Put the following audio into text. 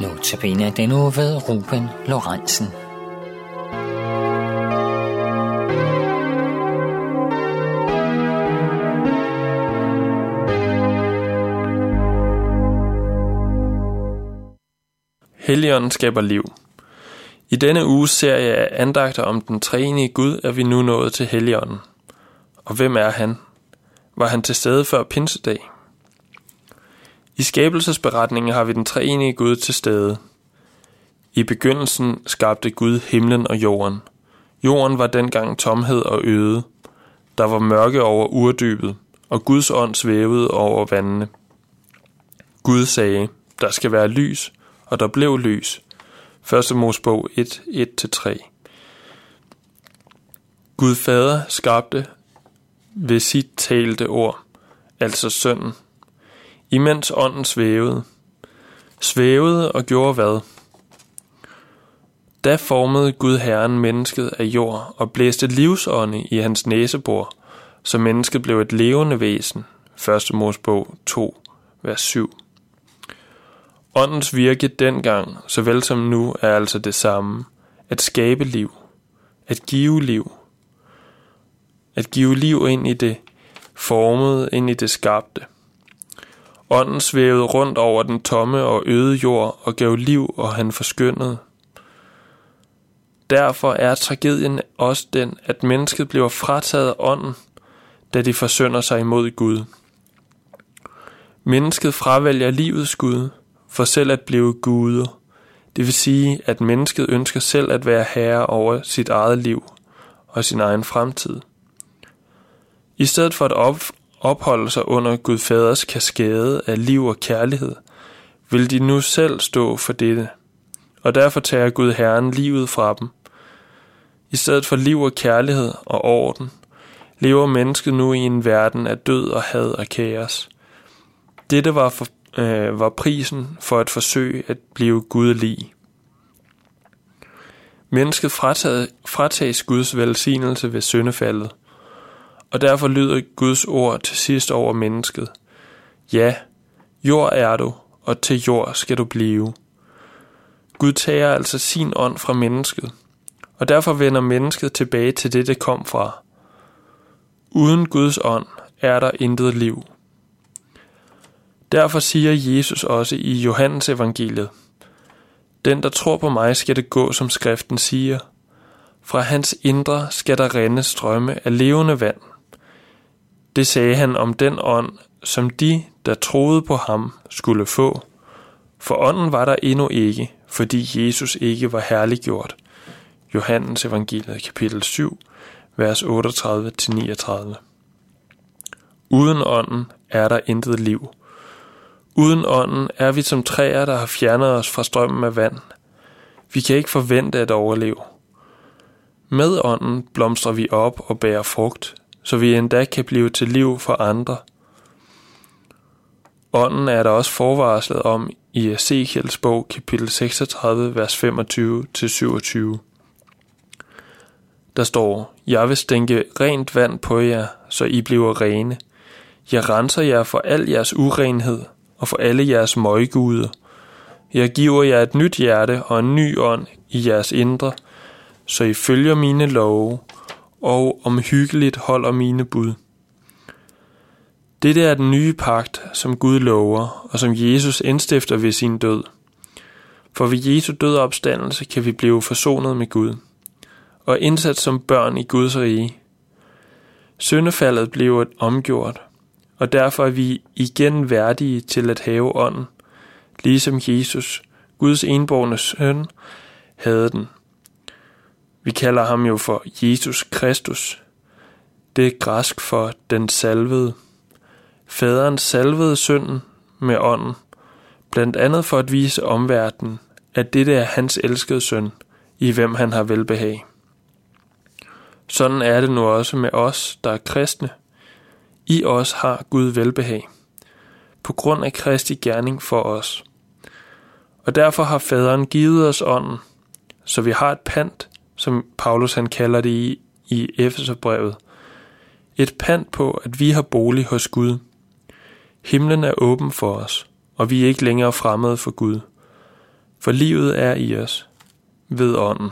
Notabene den nu ved Ruben Lorentzen. Helligånden skaber liv. I denne uges serie af andagter om den treenige Gud er vi nu nået til Helligånden. Og hvem er han? Var han til stede før pinsedag? I skabelsesberetningen har vi den treenige Gud til stede. I begyndelsen skabte Gud himlen og jorden. Jorden var dengang tomhed og øde. Der var mørke over urdybet, og Guds ånd svævede over vandene. Gud sagde, der skal være lys, og der blev lys. 1. Mosebog 1, 1-3. Gud Fader skabte ved sit talte ord, altså sønnen, imens ånden svævede. Svævede og gjorde hvad? Da formede Gud Herren mennesket af jord og blæste livsånde i hans næsebor, så mennesket blev et levende væsen. 1. Mosebog 2, vers 7. Åndens virke dengang, såvel som nu, er altså det samme. At skabe liv. At give liv. At give liv ind i det formede, ind i det skabte. Ånden svævede rundt over den tomme og øde jord og gav liv, og han forskyndede. Derfor er tragedien også den, at mennesket bliver frataget af ånden, da de forsønder sig imod Gud. Mennesket fravælger livets Gud, for selv at blive guder. Det vil sige, at mennesket ønsker selv at være herre over sit eget liv og sin egen fremtid. I stedet for at op, opholde sig under Gud Faders kaskade af liv og kærlighed, vil de nu selv stå for dette, og derfor tager Gud Herren livet fra dem. I stedet for liv og kærlighed og orden, lever mennesket nu i en verden af død og had og kaos. Dette var for øh, var prisen for at forsøge at blive gudelig. Mennesket frataget, fratages Guds velsignelse ved syndefaldet, og derfor lyder Guds ord til sidst over mennesket. Ja, jord er du, og til jord skal du blive. Gud tager altså sin ånd fra mennesket, og derfor vender mennesket tilbage til det, det kom fra. Uden Guds ånd er der intet liv. Derfor siger Jesus også i Johannes evangeliet, Den, der tror på mig, skal det gå, som skriften siger. Fra hans indre skal der rende strømme af levende vand. Det sagde han om den ånd, som de, der troede på ham, skulle få. For ånden var der endnu ikke, fordi Jesus ikke var herliggjort. Johannes evangeliet kapitel 7, vers 38-39. Uden ånden er der intet liv. Uden ånden er vi som træer, der har fjernet os fra strømmen af vand. Vi kan ikke forvente at overleve. Med ånden blomstrer vi op og bærer frugt, så vi endda kan blive til liv for andre. Ånden er der også forvarslet om i Ezekiels bog, kapitel 36, vers 25-27. Der står, Jeg vil stænke rent vand på jer, så I bliver rene. Jeg renser jer for al jeres urenhed, og for alle jeres møgguder. Jeg giver jer et nyt hjerte og en ny ånd i jeres indre, så I følger mine love og omhyggeligt holder mine bud. Dette er den nye pagt, som Gud lover, og som Jesus indstifter ved sin død. For ved Jesu død og opstandelse kan vi blive forsonet med Gud, og indsat som børn i Guds rige. Søndefaldet blev omgjort, og derfor er vi igen værdige til at have ånden, ligesom Jesus, Guds enborgne søn, havde den. Vi kalder ham jo for Jesus Kristus. Det er græsk for den salvede. Faderen salvede synden med ånden, blandt andet for at vise omverdenen, at dette er hans elskede søn, i hvem han har velbehag. Sådan er det nu også med os, der er kristne – i os har Gud velbehag, på grund af Kristi gerning for os. Og derfor har faderen givet os ånden, så vi har et pant, som Paulus han kalder det i, i Efeserbrevet. Et pant på, at vi har bolig hos Gud. Himlen er åben for os, og vi er ikke længere fremmede for Gud. For livet er i os ved ånden.